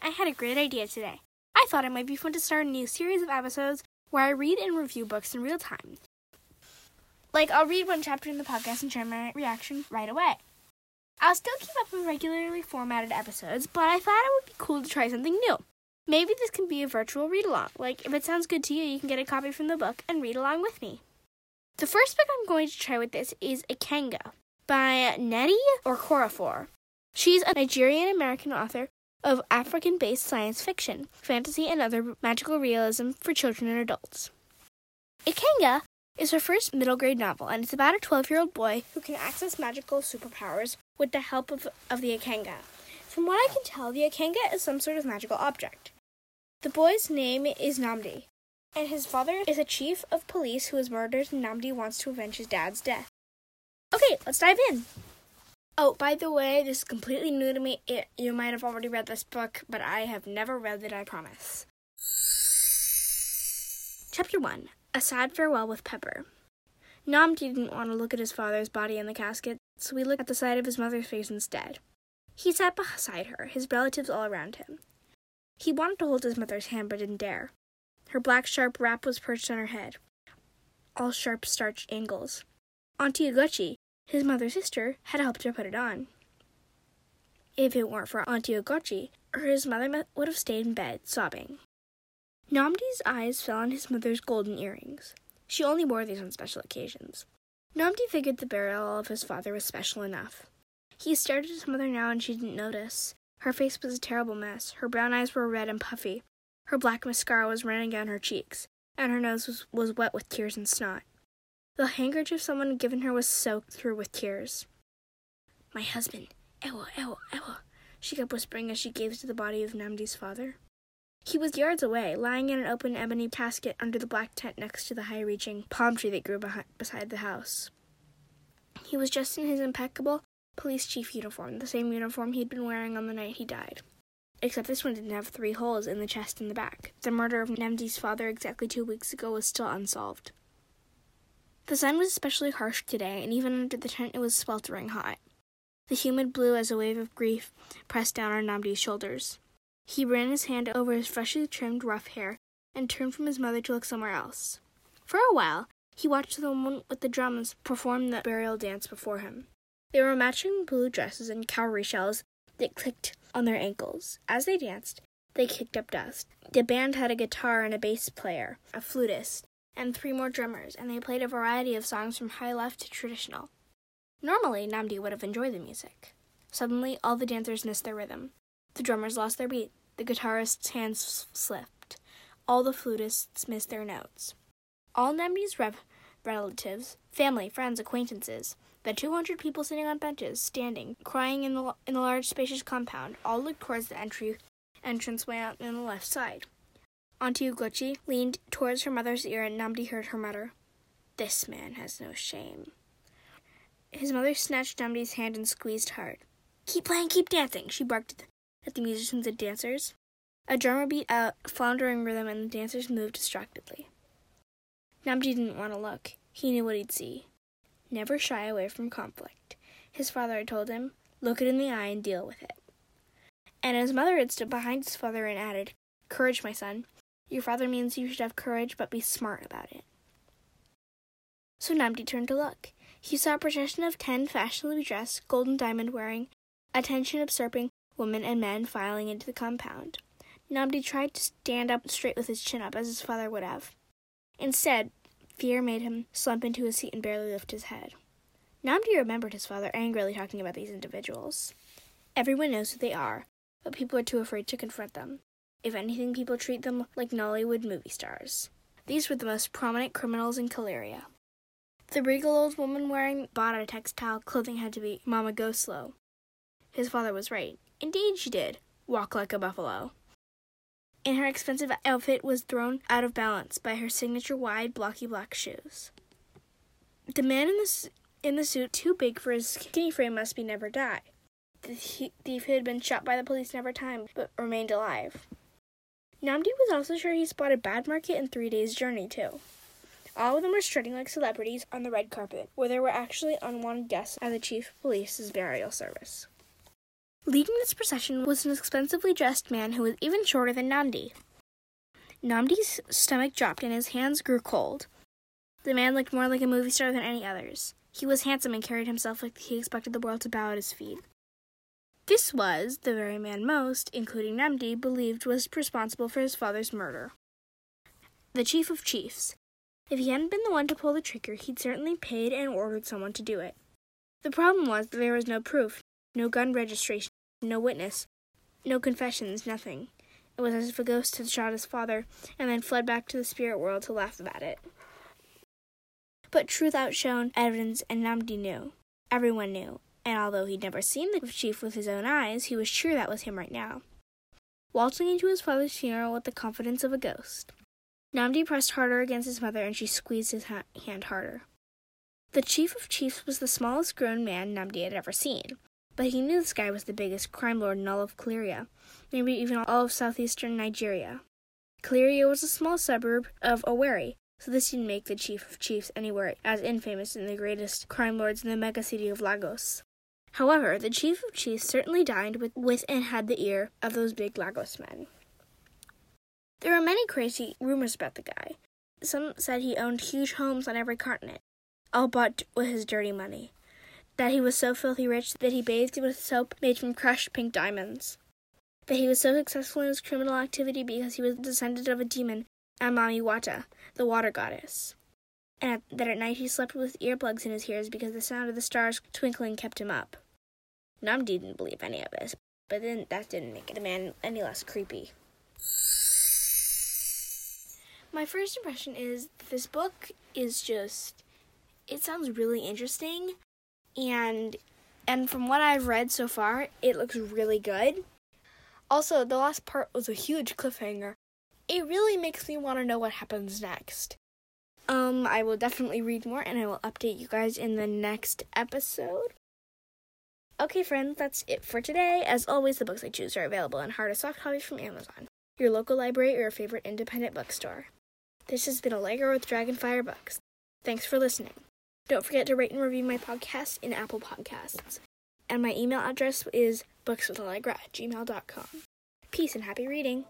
I had a great idea today. I thought it might be fun to start a new series of episodes where I read and review books in real time. Like, I'll read one chapter in the podcast and share my reaction right away. I'll still keep up with regularly formatted episodes, but I thought it would be cool to try something new. Maybe this can be a virtual read along. Like, if it sounds good to you, you can get a copy from the book and read along with me. The first book I'm going to try with this is Ikenga by Nnedi Okorafor. She's a Nigerian American author of African based science fiction, fantasy, and other magical realism for children and adults. Ikenga is her first middle grade novel, and it's about a 12 year old boy who can access magical superpowers with the help of, of the Ikenga. From what I can tell, the Ikenga is some sort of magical object. The boy's name is Nnamdi, and his father is a chief of police who was murdered, and Nnamdi wants to avenge his dad's death. Okay, let's dive in. Oh, by the way, this is completely new to me. It, you might have already read this book, but I have never read it, I promise. Chapter 1 A Sad Farewell with Pepper. Nnamdi didn't want to look at his father's body in the casket, so he looked at the side of his mother's face instead. He sat beside her, his relatives all around him. He wanted to hold his mother's hand but didn't dare. Her black sharp wrap was perched on her head, all sharp starched angles. Auntie Ugochi, his mother's sister, had helped her put it on. If it weren't for Auntie Ugochi, his mother would have stayed in bed, sobbing. Nnamdi's eyes fell on his mother's golden earrings. She only wore these on special occasions. Nnamdi figured the burial of his father was special enough. He stared at his mother now and she didn't notice. Her face was a terrible mess. Her brown eyes were red and puffy. Her black mascara was running down her cheeks, and her nose was, was wet with tears and snot. The handkerchief someone had given her was soaked through with tears. My husband, Ewa, Ewa, Ewa, she kept whispering as she gazed at the body of Nnamdi's father. He was yards away, lying in an open ebony casket under the black tent next to the high reaching palm tree that grew behind, beside the house. He was dressed in his impeccable police chief uniform, the same uniform he'd been wearing on the night he died. Except this one didn't have three holes in the chest and the back. The murder of Nnamdi's father exactly two weeks ago was still unsolved. The sun was especially harsh today, and even under the tent it was sweltering hot. The humid blew as a wave of grief pressed down on Nnamdi's shoulders. He ran his hand over his freshly trimmed rough hair and turned from his mother to look somewhere else. For a while, he watched the woman with the drums perform the burial dance before him. They were matching blue dresses and cowrie shells that clicked on their ankles. As they danced, they kicked up dust. The band had a guitar and a bass player, a flutist, and three more drummers, and they played a variety of songs from high life to traditional. Normally, Nnamdi would have enjoyed the music. Suddenly, all the dancers missed their rhythm. The drummers lost their beat. The guitarist's hands slipped. All the flutists missed their notes. All Nnamdi's rev- relatives, family, friends, acquaintances, the 200 people sitting on benches, standing, crying in the, in the large, spacious compound, all looked towards the entry entranceway on the left side. Auntie Ugochi leaned towards her mother's ear, and Nnamdi heard her mutter, This man has no shame. His mother snatched Nnamdi's hand and squeezed hard. Keep playing, keep dancing, she barked at the musicians and dancers. A drummer beat out a floundering rhythm, and the dancers moved distractedly. Nnamdi didn't want to look. He knew what he'd see. Never shy away from conflict. His father had told him, look it in the eye and deal with it. And his mother had stood behind his father and added, Courage, my son. Your father means you should have courage, but be smart about it. So Nnamdi turned to look. He saw a procession of ten fashionably dressed, golden diamond wearing, attention absorbing women and men filing into the compound. Nnamdi tried to stand up straight with his chin up, as his father would have. Instead, fear made him slump into his seat and barely lift his head. Nnamdi remembered his father angrily talking about these individuals. Everyone knows who they are, but people are too afraid to confront them. If anything, people treat them like Nollywood movie stars. These were the most prominent criminals in Kalaria. The regal old woman wearing Bata textile clothing had to be Mama Go Slow. His father was right. Indeed, she did. Walk like a buffalo. And her expensive outfit was thrown out of balance by her signature wide, blocky black shoes. The man in the, in the suit, too big for his skinny frame, must be never die. The thief who had been shot by the police never time, but remained alive. Nnamdi was also sure he spotted Bad Market in Three Days' Journey, too. All of them were strutting like celebrities on the red carpet, where there were actually unwanted guests at the chief of police's burial service. Leading this procession was an expensively dressed man who was even shorter than Nnamdi. Nnamdi's stomach dropped and his hands grew cold. The man looked more like a movie star than any others. He was handsome and carried himself like he expected the world to bow at his feet. This was the very man most, including Nnamdi, believed was responsible for his father's murder. The chief of chiefs. If he hadn't been the one to pull the trigger, he'd certainly paid and ordered someone to do it. The problem was that there was no proof, no gun registration, no witness, no confessions, nothing. It was as if a ghost had shot his father and then fled back to the spirit world to laugh about it. But truth outshone evidence, and Nnamdi knew. Everyone knew, and although he'd never seen the chief with his own eyes, he was sure that was him right now. Waltzing into his father's funeral with the confidence of a ghost. Nnamdi pressed harder against his mother, and she squeezed his ha- hand harder. The chief of chiefs was the smallest grown man Nnamdi had ever seen, but he knew this guy was the biggest crime lord in all of Cleria, maybe even all of southeastern Nigeria. Cleria was a small suburb of Owerri, so this didn't make the chief of chiefs anywhere as infamous and the greatest crime lords in the mega city of Lagos. However, the chief of chiefs certainly dined with, with and had the ear of those big Lagos men. There were many crazy rumors about the guy. Some said he owned huge homes on every continent, all bought with his dirty money. That he was so filthy rich that he bathed with soap made from crushed pink diamonds. That he was so successful in his criminal activity because he was descended of a demon, a Mami Wata, the water goddess. And at, that at night he slept with earplugs in his ears because the sound of the stars twinkling kept him up. Nnamdi didn't believe any of this, but then that didn't make the man any less creepy. My first impression is this book is just it sounds really interesting and and from what I've read so far, it looks really good. Also, the last part was a huge cliffhanger. It really makes me want to know what happens next. Um, I will definitely read more and I will update you guys in the next episode. Okay, friends, that's it for today. As always, the books I choose are available in hard or soft copies from Amazon, your local library, or your favorite independent bookstore. This has been Allegra with Dragonfire Books. Thanks for listening. Don't forget to rate and review my podcast in Apple Podcasts. And my email address is bookswithallegra at gmail.com. Peace and happy reading.